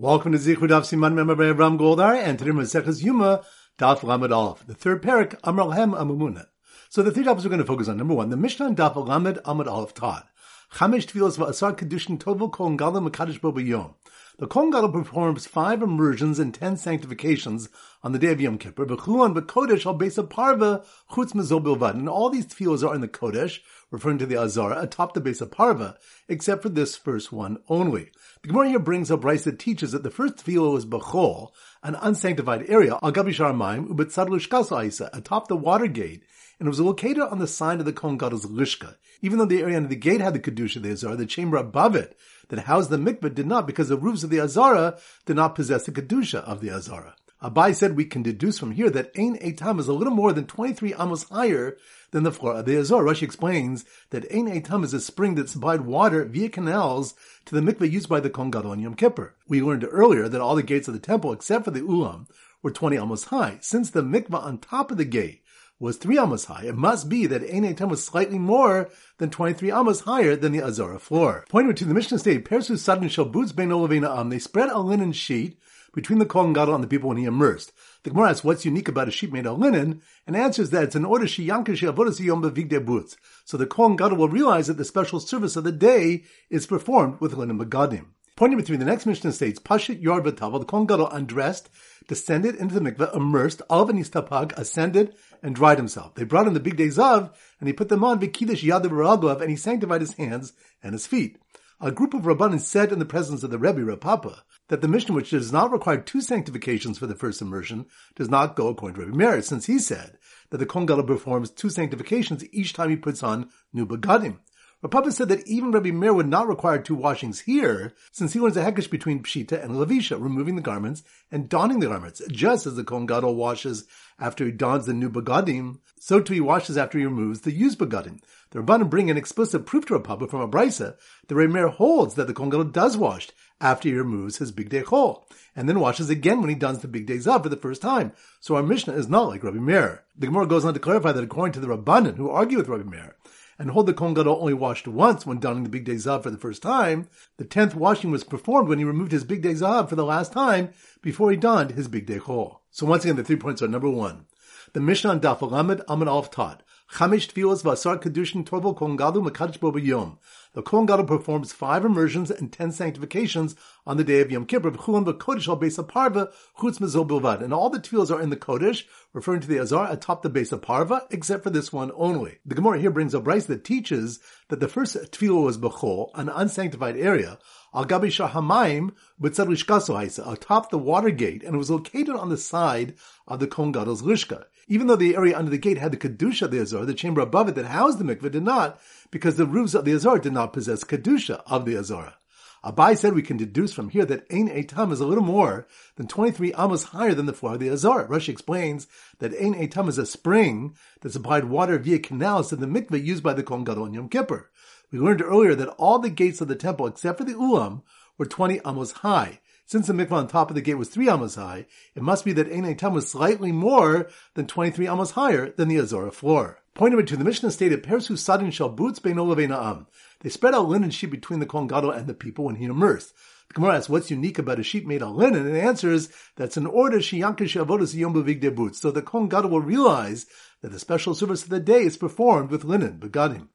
Welcome to Zichud Daf Siman Member by Ram Goldar, and today Maseches Yuma Daf Lamed Aleph, the third parak Amral Hem Amumuna. So the three topics we're going to focus on. Number one, the Mishnah Daf Lamed Amud Aleph taught Chamesh Tfilos Va'asar Kedushin Tovel Kol Galam Mekadosh Bo Yom. The Kohen Gadol performs five immersions and ten sanctifications on the day of Yom Kippur. B'chulan b'kodesh al besa parva chutz mezol. And all these tefillos are in the kodesh, referring to the azara, atop the base of parva, except for this first one only. The Gemara here brings up rice that teaches that the first tefillah was b'chol, an unsanctified area, al gabi sharmaim ubetzad lishkas atop the water gate, and it was located on the side of the Kohen Gadol's lishka. Even though the area under the gate had the kedusha of the azara, the chamber above it that housed the mikveh did not, because the roofs of the Azara did not possess the Kedusha of the Azara. Abai said we can deduce from here that Ein Eitam is a little more than 23 amos higher than the floor of the Azor. Rashi explains that Ein Eitam is a spring that supplied water via canals to the mikveh used by the Kohen Gadol on Yom Kippur. We learned earlier that all the gates of the temple, except for the Ulam, were 20 amos high. Since the mikveh on top of the gate was three amos high, it must be that Ein Eitam was slightly more than 23 amos higher than the Azara floor. Pointing to the Mishnah state, Persu Sadin Shal Boots Ben Am, they spread a linen sheet between the Kohen Gadol and the people when he immersed. The Gemara asks what's unique about a sheep made of linen, and answers that it's an order she yankish yom bevigde boots. So the Kohen Gadol will realize that the special service of the day is performed with linen begadim. Pointing between the next Mishnah states, Pashit V'Tavel, the Kohen Gadol undressed, descended into the mikveh, immersed, Alav Tapag, ascended, and dried himself. They brought him the bigdei zav, and he put them on Vikidish Yadav Raglav, and he sanctified his hands and his feet. A group of Rabbanim said in the presence of the Rebbe Rav Papa that the mission, which does not require two sanctifications for the first immersion, does not go according to Rebbe Meir, since he said that the Kohen Gadol performs two sanctifications each time he puts on new begadim. Rav Papa said that even Rabbi Meir would not require two washings here, since he learns a hekesh between pshita and lavisha, removing the garments and donning the garments, just as the Kohen Gadol washes after he dons the new begadim, so too he washes after he removes the used begadim. The Rabbanim bring an explicit proof to Rav Papa from a brisa. The Rabbi Meir holds that the Kohen Gadol does wash after he removes his bigdei chol, and then washes again when he dons the bigdei zav for the first time. So our Mishnah is not like Rabbi Meir. The Gemara goes on to clarify that according to the Rabbanim, who argue with Rabbi Meir, and hold the Kohen Gadol only washed once when donning the bigdei zav for the first time, the tenth washing was performed when he removed his bigdei zav for the last time before he donned his bigdei chol. So once again, the three points are number one. The Mishnah on Daf Alamed Amid Alf taught Chamish Tfilos Vasar Kedushin Torval Kohen Gadol Mekadosh Bo Yom. The Kohen Gadol performs five immersions and ten sanctifications on the day of Yom Kippur. V'chulam v'kodesh al beis parva chutz mezol. And all the tefillos are in the kodesh, referring to the azar atop the base of parva, except for this one only. The Gemara here brings a brayse that teaches that the first tefillah was bechol, an unsanctified area, al gabi shahamayim b'tzad lishkaso atop the water gate, and it was located on the side of the Kohen lishka. Even though the area under the gate had the kedusha of the azar, the chamber above it that housed the mikveh did not, because the roofs of the azar did not possess kedusha of the azara. Abai said we can deduce from here that Ein Eitam is a little more than 23 amos higher than the floor of the Azar. Rashi explains that Ein Eitam is a spring that supplied water via canals to the mikveh used by the Kohen on Yom Kippur. We learned earlier that all the gates of the temple, except for the Ulam, were 20 amos high. Since the mikvah on top of the gate was 3 amos high, it must be that Ein Eitam was slightly more than 23 amos higher than the Azora floor. Point number two, the Mishnah stated, Persu Sadin shall boots bein Am. They spread out linen sheet between the Kohen Gadol and the people when he immersed. The Gemara asks, what's unique about a sheet made of linen? And the answer is, that's an order shiyankish avodas yom bevigde boots. So the Kohen Gadol will realize that the special service of the day is performed with linen, begadim.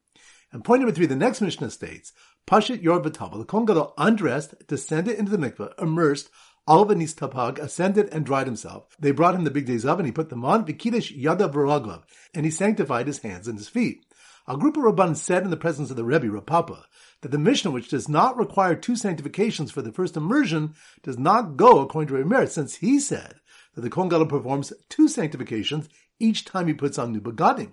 And point number three, the next Mishnah states, Pashit Yor B'Tava, the Kohen Gadol undressed, descended into the mikveh, immersed, Alvanis Tapag ascended and dried himself. They brought him the bigdei zav and he put them on, Vikidish Yada Baraglav, and he sanctified his hands and his feet. A group of Rabban said in the presence of the Rebbe, Rav Papa, that the Mishnah, which does not require two sanctifications for the first immersion, does not go according to Rebbe since he said that the Kohen Gadol performs two sanctifications each time he puts on new begadim.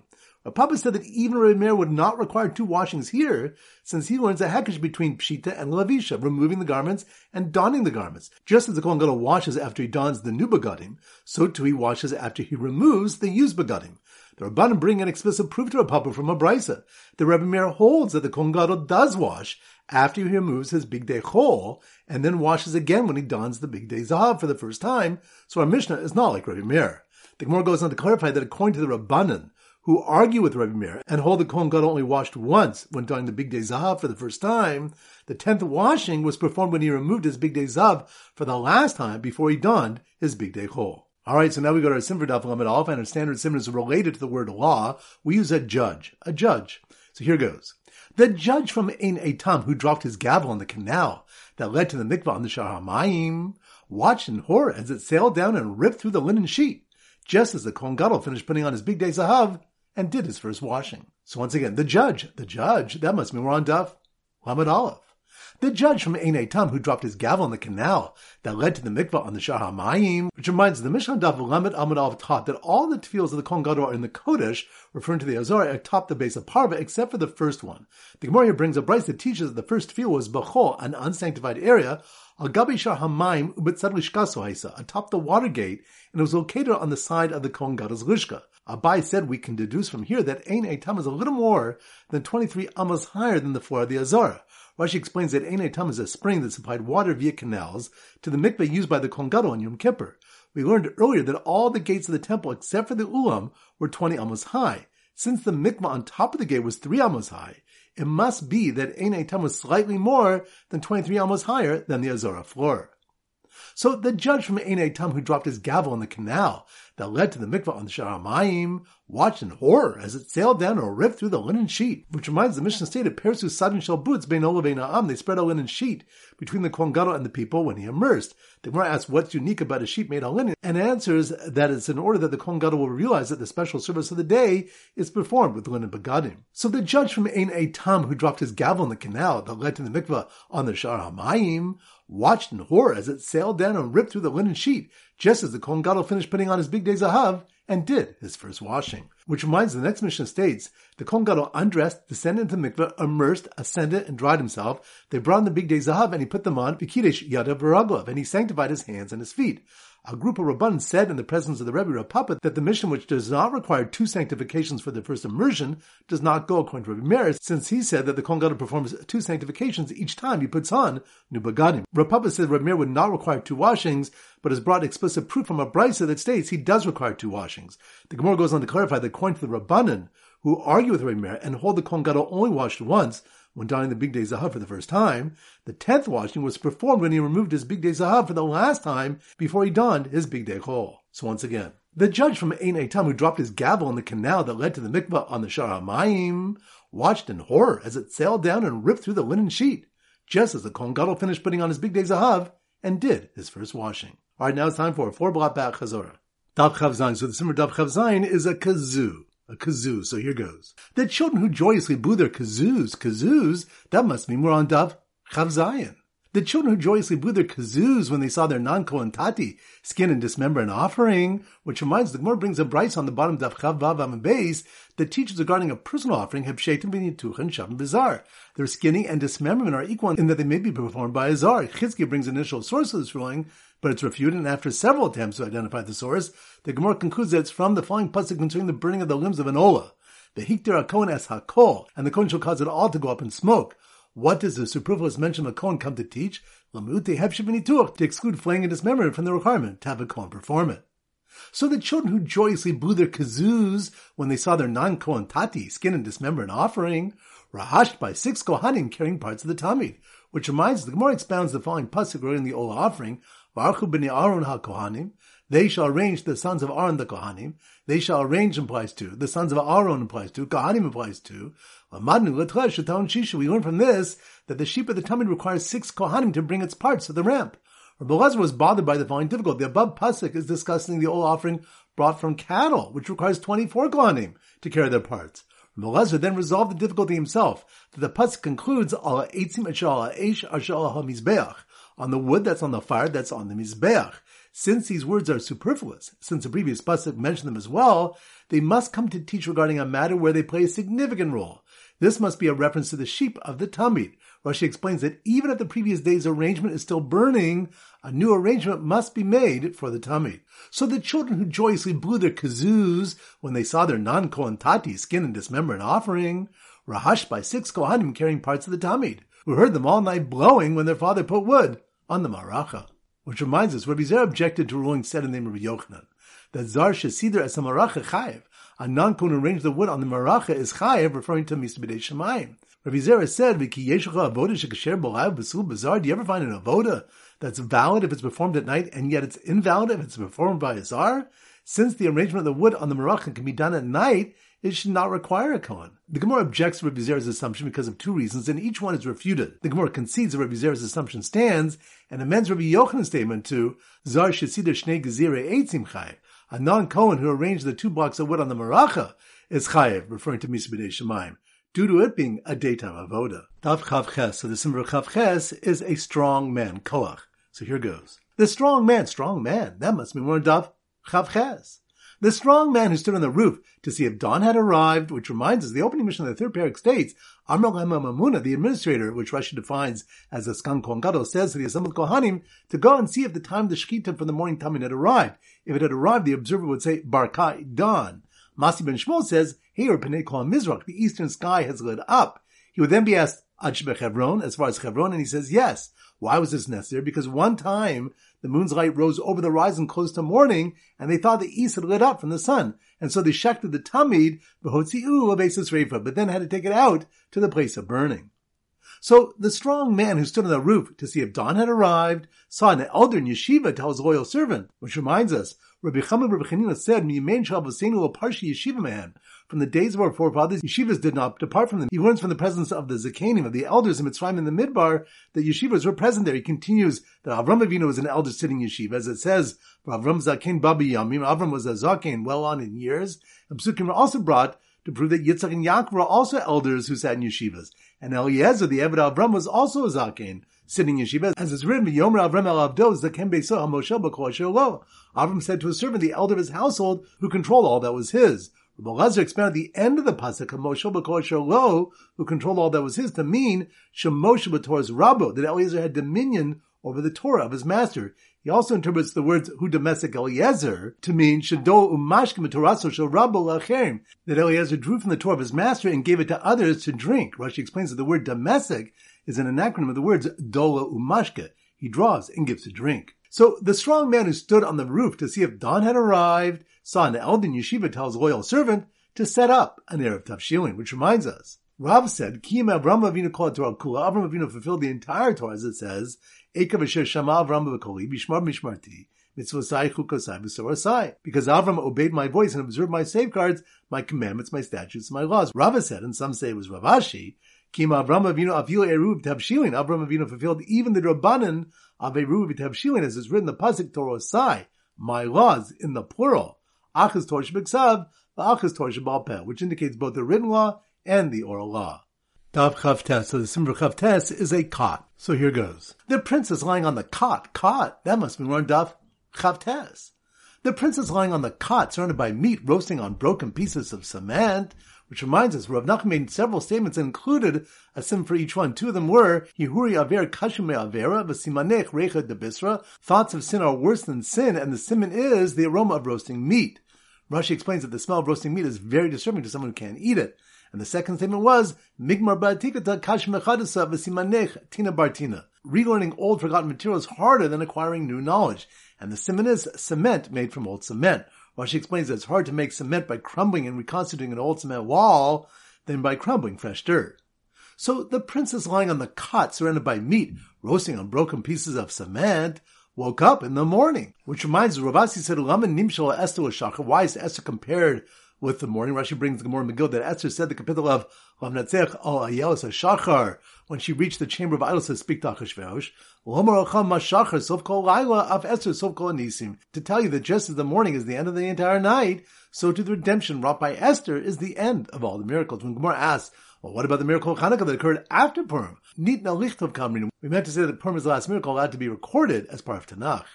Papa said that even Rabbi Meir would not require two washings here, since he learns a hekesh between pshita and lavisha, removing the garments and donning the garments. Just as the Kohen Gadol washes after he dons the new begadim, so too he washes after he removes the used begadim. The Rabbanim bring an explicit proof to Papa from a brisa. The Rebbe Meir holds that the Kohen Gadol does wash after he removes his bigdei chol, and then washes again when he dons the bigdei zahav for the first time. So our Mishnah is not like Rebbe Meir. The Gemara goes on to clarify that according to the Rabbanan, who argue with Rabbi Meir and hold the Kohen Gadol only washed once when doing the Bigdei Zahav for the first time, the tenth washing was performed when he removed his Bigdei Zahav for the last time before he donned his Bigdei Chol. Alright, so now we go to our Simfer Daf Lamed Aleph, and our standard Simfer is related to the word law. We use a judge. A judge. So here goes. The judge from Ein Eitam who dropped his gavel in the canal that led to the mikvah on the Shar HaMayim watched in horror as it sailed down and ripped through the linen sheet, just as the Kohen Gadol finished putting on his Bigdei Zahav and did his first washing. So once again, the judge, the judge, that must mean we're on Daf Lamed Aleph. The judge from Ein Eitam who dropped his gavel in the canal that led to the mikvah on the Shar HaMayim, which reminds the Mishnah Daf Lamed Amud Aleph taught that all the tefills of the Kohen Gadol are in the Kodesh, referring to the Azor atop the base of Parva, except for the first one. The Gemara here brings a brayz that teaches that the first tefillah was Bechol, an unsanctified area, Al Gabi Shar HaMayim Ubetzad Lishkaso Haisa, atop the water gate, and it was located on the side of the Kohen Gadol's Lishka. Abai said we can deduce from here that Ein Eitam is a little more than 23 amos higher than the floor of the Azara. Rashi explains that Ein Eitam is a spring that supplied water via canals to the mikveh used by the Kohen Gadol on Yom Kippur. We learned earlier that all the gates of the temple except for the Ulam were 20 amos high. Since the mikveh on top of the gate was 3 amos high, it must be that Ein Eitam was slightly more than 23 amos higher than the Azara floor. So the judge from Ein Eitam who dropped his gavel in the canal that led to the mikvah on the Shar HaMayim watched in horror as it sailed down or ripped through the linen sheet, which reminds the Mishnah stated, Persu Sadin Shel Boots Bein Am, they spread a linen sheet between the Kohen Gadol and the people when he immersed. The Gemara asks what's unique about a sheet made of linen, and answers that it's in order that the Kohen Gadol will realize that the special service of the day is performed with linen begadim. So the judge from Ein Eitam who dropped his gavel in the canal that led to the mikvah on the Shar HaMayim watched in horror as it sailed down and ripped through the linen sheet, just as the Kohen finished putting on his Bigdei Zahav and did his first washing. Which reminds the next mission states, the Kohen Gadol undressed, descended into the mikveh, immersed, ascended, and dried himself. They brought in the Bigdei Zahav and he put them on, Vikidesh yada Baraglav, and he sanctified his hands and his feet. A group of Rabban said in the presence of the Rebbe Rav Papa that the mission which does not require two sanctifications for the first immersion does not go according to Rabbi Meir, since he said that the Kohen Gadol performs two sanctifications each time he puts on new bagadim. Rav Papa said Rabbi Meir would not require two washings, but has brought explicit proof from a brisa that states he does require two washings. The Gemara goes on to clarify that according to the Rabbanan, who argue with Rabbi and hold the Kohen Gadol only washed once, when donning the Bigdei Zahav for the first time, the tenth washing was performed when he removed his Bigdei Zahav for the last time before he donned his Bigdei Chol. So once again, the judge from Ein Eitam who dropped his gavel in the canal that led to the mikvah on the Shar HaMayim watched in horror as it sailed down and ripped through the linen sheet, just as the Kohen Gadol finished putting on his Bigdei Zahav and did his first washing. All right, now it's time for a four block back chazorah. Daf Chav Zayin. So the Simmer Daf Chav Zayin is a kazoo a kazoo. So here goes. The children who joyously blew their kazoos, kazoos, that must mean we're on Daf Chav Zayin. The children who joyously blew their kazoos when they saw their non-Kohen tati skin and dismember an offering, which reminds the Gemara brings a brice on the bottom of Chav Vav Beis that teaches regarding a personal offering, Hebshetim b'nituchen shavim bizar. Their skinning and dismemberment are equal in that they may be performed by a zar. Chizki brings initial source of this ruling, but it's refuted, and after several attempts to identify the source, the Gemara concludes that it's from the following pasuk concerning the burning of the limbs of an ola. The hikter kohen es hakol, and the kohen shall cause it all to go up in smoke. What does the superfluous mention of Kohen come to teach? to exclude flaying and dismemberment from the requirement to have a Kohen perform it. So the children who joyously blew their kazoos when they saw their non-Kohen tati skin and dismember an offering were hashed by six Kohanim carrying parts of the Tamid, which reminds the Gemara expounds the following pasuk regarding the Ola offering, Varchu b'nei Aaron ha-Kohanim, they shall arrange the sons of Aaron the Kohanim. They shall arrange implies to. The sons of Aaron implies to. Kohanim implies to. We learn from this that the sheep of the Tamid requires six Kohanim to bring its parts to the ramp. Rabbi was bothered by the following difficulty. The above pasuk is discussing the old offering brought from cattle, which requires 24 Kohanim to carry their parts. Rabbelezer then resolved the difficulty himself, that the pasuk concludes, Ala etzim on the wood that's on the fire that's on the Mizbeach. Since these words are superfluous, since the previous pasuk mentioned them as well, they must come to teach regarding a matter where they play a significant role. This must be a reference to the sheep of the Tamid. Rashi explains that even if the previous day's arrangement is still burning, a new arrangement must be made for the Tamid. So the children who joyously blew their kazoos when they saw their non-Kohen tati skin and dismembered offering, were hushed by six Kohanim carrying parts of the Tamid, who heard them all night blowing when their father put wood on the Maracha. Which reminds us, Rabbi Zer objected to ruling said in the name of Yochanan, that Zar Shesider as a Maracha Chayev. A non-Kohen who arranged the wood on the maracha is chayev, referring to Misbedei Shemayim. Rabbi Zera said, "V'ki yeshucha avoda shekasher b'lav b'sul bazar." Do you ever find an avoda that's valid if it's performed at night, and yet it's invalid if it's performed by a zar? Since the arrangement of the wood on the maracha can be done at night, it should not require a Kohen. The Gemara objects to Rabbi Zera's assumption because of two reasons, and each one is refuted. The Gemara concedes that Rabbi Zera's assumption stands, and amends Rabbi Yochanan's statement to Zar Shesida Shnei Gezire Eitzim Chayev. A non-Kohen who arranged the two blocks of wood on the maracha is Chayev, referring to Misbedei Shemaim due to it being a daytime avoda. Tav Chav Ches, so the symbol of Chav Ches is a strong man, Koach. So here goes. The strong man, strong man, that must be more Tav Chav Ches. The strong man who stood on the roof to see if dawn had arrived, which reminds us the opening mission of the third parak states, Amr Mamuna, the administrator, which Rashi defines as a skan Kohen Gadol, says to the assembled Kohanim to go and see if the time of the Shechita for the morning tamid had arrived. If it had arrived, the observer would say, Barkai, dawn. Masi ben Shmuel says, here, Panei Kol Mizrach, the eastern sky has lit up. He would then be asked, Ad Hebron, as far as Hebron, and he says, yes. Why was this necessary? Because one time the moon's light rose over the horizon close to morning, and they thought the east had lit up from the sun. And so they shechted the tamid, behotzi'u but then had to take it out to the place of burning. So the strong man who stood on the roof to see if dawn had arrived saw an elder in yeshiva tell his loyal servant, which reminds us, Rabbi Chama Rabbi Chanina said, "Mimain shalvasenu parshi yeshiva man." From the days of our forefathers, yeshivas did not depart from them. He learns from the presence of the zakanim, of the elders in Mitzrayim in the Midbar, that yeshivas were present there. He continues that Avram Avinu was an elder sitting yeshiva, as it says, Avram Zaken Babi Yamim. Avram was a zaken, well on in years. And Psukim were also brought to prove that Yitzchak and Yaakov were also elders who sat in yeshivas. And Eliezer, the Eved Avram, was also a zaken, sitting in yeshiva, as it's written, Yomer Avram el Avdos, the Kembe So Moshe Avram said to his servant, the elder of his household, who controlled all that was his. Rabbi expanded the end of the pasuk Moshe b'kol lo, who controlled all that was his, to mean Shemoshe b'torah's Rabbo, that Eliezer had dominion over the Torah of his master. He also interprets the words "hu domestic Eliezer" to mean "shado umashkim toraso shel Rabbo lacherim," that Eliezer drew from the Torah of his master and gave it to others to drink. Rashi explains that the word domestic is an acronym of the words dola umashke. He draws and gives to drink. So the strong man who stood on the roof to see if dawn had arrived saw an elder in yeshiva tell his loyal servant to set up an Erev Tavshilin, which reminds us. Rav said, Kim Avram Avinu kol Torah kula. Avram Avinu fulfilled the entire Torah, as it says, Ekav asher shama Avram v'koli bishmar mishmarti mitzvosai chukosai v'sorasai. Because Avram obeyed my voice and observed my safeguards, my commandments, my statutes, my laws. Rava said, and some say it was Rav Ashi, Kim Avram Avinu avil eruv tabshilin. Avram Avinu fulfilled even the rabbanan of eruv tabshilin, as is written in the pasuk Torah Sai, my laws in the plural. Achas Torah B'Ksav, Achas Torah which indicates both the written law and the oral law. Dav Chavtes. So the symbol Chavtes is a cot. So here goes. The prince is lying on the cot. Cot. That must be more Dav Chavtes. The prince is lying on the cot, surrounded by meat roasting on broken pieces of cement. Which reminds us, Rav Nachman made several statements and included a sim for each one. Two of them were, Yehuri Aver Kashume Avera, Vasimanech Recha de Bisra. Thoughts of sin are worse than sin, and the simon is the aroma of roasting meat. Rashi explains that the smell of roasting meat is very disturbing to someone who can't eat it. And the second statement was, Migmar Tina Bartina. Relearning old forgotten material is harder than acquiring new knowledge. And the simon is cement made from old cement. She explains that it's hard to make cement by crumbling and reconstituting an old cement wall than by crumbling fresh dirt. So the princess lying on the cot surrounded by meat, roasting on broken pieces of cement, woke up in the morning. Which reminds us, Ravasi said, Nimshal Esther Why is Esther compared with the morning. Rashi brings the Gemara Megillah that Esther said the capital of Lavnatzech al Ayelis Shachar when she reached the chamber of idols to speak to Achashverosh. Sof Kol Laila of Esther Sof Kol Nisim to tell you that just as the morning is the end of the entire night, so to the redemption wrought by Esther is the end of all the miracles. When Gemara asks, well, what about the miracle of Hanukkah that occurred after Purim? Nitna Lichtov Kamrin. We meant to say that Purim is the last miracle had to be recorded as part of Tanakh.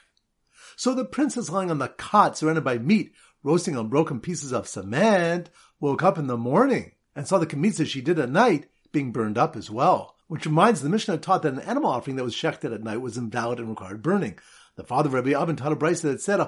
So the princess lying on the cot surrounded by meat roasting on broken pieces of cement, woke up in the morning and saw the kmitza she did at night being burned up as well. Which reminds the Mishnah taught that an animal offering that was shechted at night was invalid and required burning. The father of Rabbi Abin taught a brisa that said,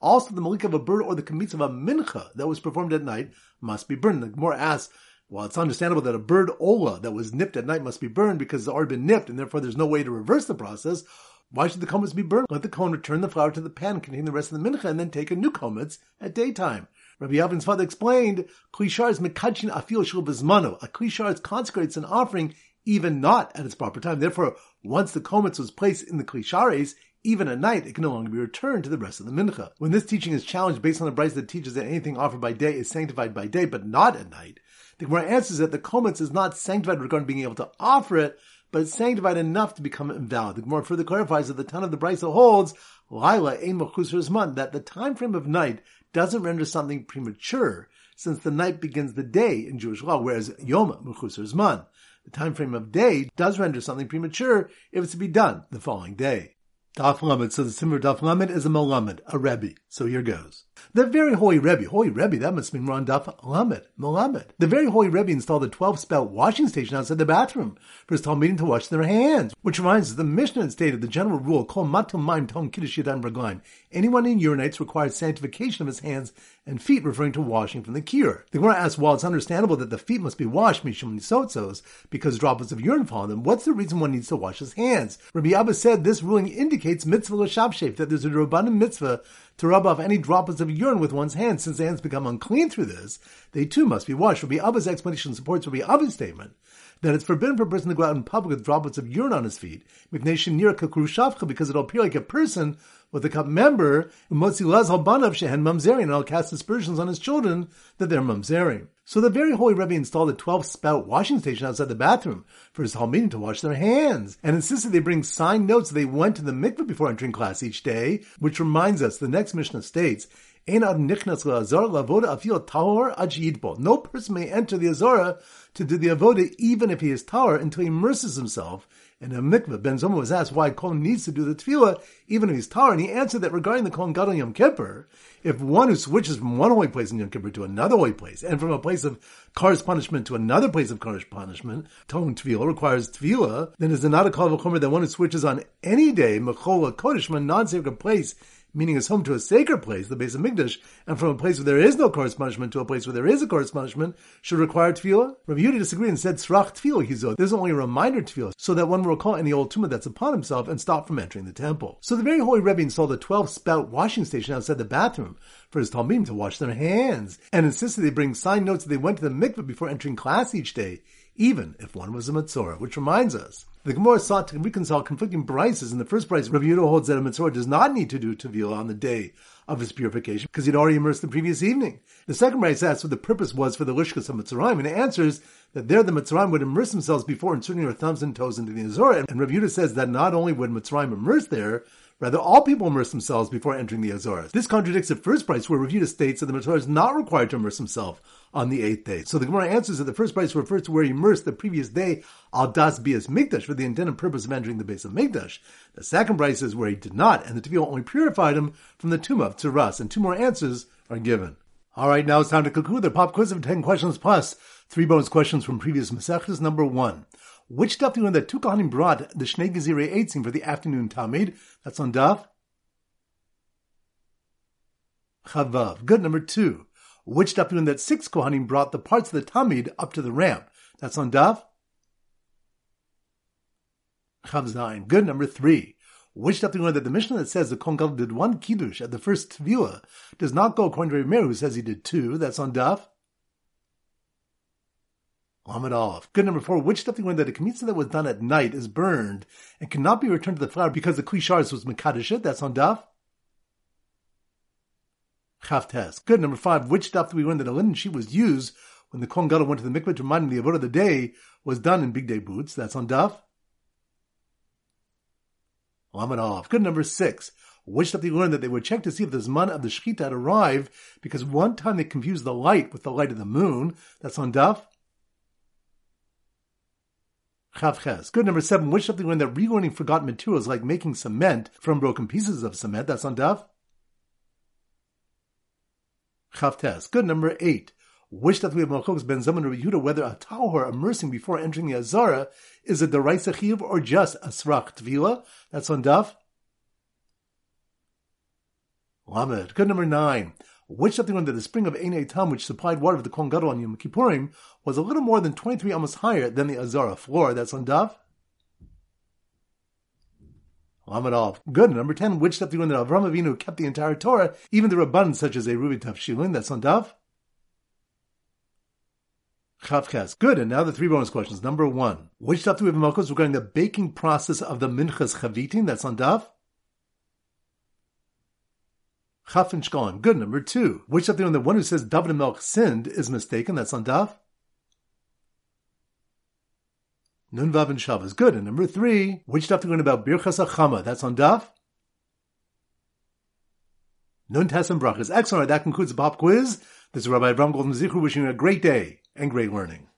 Also, the malika of a bird or the kamitz of a mincha that was performed at night must be burned. The Gemara asks, well, it's understandable that a bird ola that was nipped at night must be burned because it's already been nipped and therefore there's no way to reverse the process. Why should the kometz be burned? Let the kohen return the flour to the pan containing the rest of the mincha and then take a new kometz at daytime. Rabbi Yavin's father explained, Klishar is mekachin afil shul. A klishar is consecrates an offering even not at its proper time. Therefore, once the kometz was placed in the klishares, even at night, it can no longer be returned to the rest of the mincha. When this teaching is challenged based on the Braisa that teaches that anything offered by day is sanctified by day, but not at night, the Gemara answers that the kometz is not sanctified regarding being able to offer it, but it's sanctified enough to become invalid. The Gemara further clarifies that the ton of the Braisa holds, Laila ein that the time frame of night doesn't render something premature, since the night begins the day in Jewish law, whereas Yom Zman. The time frame of day does render something premature if it's to be done the following day. Daf Lamed. So the Simmer Daf Lamed is a Melamed, a Rebbe. So here goes. The very holy Rebbe, holy Rebbe, that must mean on Lamed, Melamed. The very holy Rebbe installed a 12 spout washing station outside the bathroom for his Talmudim to wash their hands. Which reminds us, the Mishnah stated the general rule, Kol Matum Maim Tom Kiddush Yadam. Anyone in urinates requires sanctification of his hands and feet, referring to washing from the cure. The Gemara asks, while it's understandable that the feet must be washed, mishum nisotzos, because droplets of urine fall on them, what's the reason one needs to wash his hands? Rabbi Abba said this ruling indicates mitzvah l'shabshef, that there's a rabbanim mitzvah to rub off any droplets of urine with one's hands. Since the hands become unclean through this, they too must be washed. Rabbi Abba's explanation supports Rabbi Abba's statement that it's forbidden for a person to go out in public with droplets of urine on his feet, because it'll appear like a person with a cup member, and I'll cast aspersions on his children that they're mamzerim. So the very holy Rebbe installed a 12 spout washing station outside the bathroom for his Talmidim to wash their hands, and insisted they bring signed notes that they went to the mikveh before entering class each day, which reminds us, the next Mishnah states, no person may enter the Azora to do the avoda even if he is tower until he immerses himself in a mikveh. Ben Zoma was asked why Kohen needs to do the tefillah even if he's tower, and he answered that regarding the Kohen Gadol Yom Kippur, if one who switches from one holy place in Yom Kippur to another holy place, and from a place of Kar's punishment to another place of Kar's punishment, Tone Tefillah requires Tefillah, then is it not a of a that one who switches on any day, Mechola Kodesh, from a non-sacred place, meaning his home to a sacred place, the base of Migdash, and from a place where there is no Kodesh punishment to a place where there is a Kodesh punishment, should require tefillah? Rabbi Yehuda disagreed and said, Srach tefillah hizo. There's only a reminder tefillah, so that one will recall any old tumah that's upon himself and stop from entering the temple. So the very holy Rebbe installed a 12 spout washing station outside the bathroom for his Talmim to wash their hands, and insisted they bring signed notes that they went to the mikveh before entering class each day, even if one was a Matzorah, which reminds us, the Gemara sought to reconcile conflicting brises. In the first brise, Rabbi Yehuda holds that a Matzorah does not need to do Tevilah on the day of his purification because he'd already immersed the previous evening. The second brise asks what the purpose was for the Lishkas of Mitzrayim, and answers that there the Mitzrayim would immerse themselves before inserting their thumbs and toes into the Azorah. And Rabbi Yehuda says that not only would Mitzrayim immerse there, Rather, all people immerse themselves before entering the Azores. This contradicts the first brise where Revuta states that the Matzorah is not required to immerse himself on the eighth day. So the Gemara answers that the first price refers to where he immersed the previous day al das bias mikdash for the intended purpose of entering the base of mikdash. The second price is where he did not, and the tefillah only purified him from the tumah of tzuras. And two more answers are given. All right, now it's time to conclude the pop quiz of ten questions plus three bonus questions from previous masechtas. Number one. Which daf do you know that two Kohanim brought the Shnei Gezirei Eitzim for the afternoon Tamid? That's on daf. Chavav. Good. Number two. Which daf do you know that six Kohanim brought the parts of the Tamid up to the ramp? That's on daf. Chav Zayin. Good. Number three. Which daf do you know that the Mishnah that says the Kohen did one Kiddush at the first Tvila does not go according to Meir who says he did two? That's on daf. Aleph. Good number four. Which stuff learned that a kmitza that was done at night is burned and cannot be returned to the flour because the klishars was mekadosh That's on daf. Chavtes. Good number five. Which stuff do we learn that a linen sheet was used when the Kohen Gadol went to the mikveh to remind the avodah of the day was done in big day boots? That's on daf. Aleph. Good number six. Which stuff you learn that they would check to see if the Zman of the Shechita had arrived because one time they confused the light with the light of the moon. That's on daf. Chavches. Good number seven. Wish something when they're relearning forgotten materials like making cement from broken pieces of cement? That's on Daf. Chavtes. Good number eight. Wish that we have Malchus ben Zaman Yehuda whether a tahor immersing before entering the Azara is a deraisa chiv or just a srach tvila? That's on Daf. Lamed. Good number nine which something under the spring of Ein Eitam, which supplied water for the Kohen Gadol on Yom Kippurim, was a little more than 23 amos higher than the Azara floor. That's on Daf. Lamed Good. Number 10, which do you learn that Avram Avinu kept the entire Torah, even the Rabban such as a Ruvi Tafshilin? That's on Daf. Chavkes. Good. And now the three bonus questions. Number one, which stuff do we have in regarding the baking process of the Minchas Chavitin? That's on Daf. Chaf and. Good. Number two, which do the one who says David and Melch sinned is mistaken? That's on Daf. Nun Vav and Shav is good. And number three, which do we learn about Birchas Achama? That's on Daf. Nun Tes and Brachas. Excellent. That concludes the pop quiz. This is Rabbi Avram Golden Zichru wishing you a great day and great learning.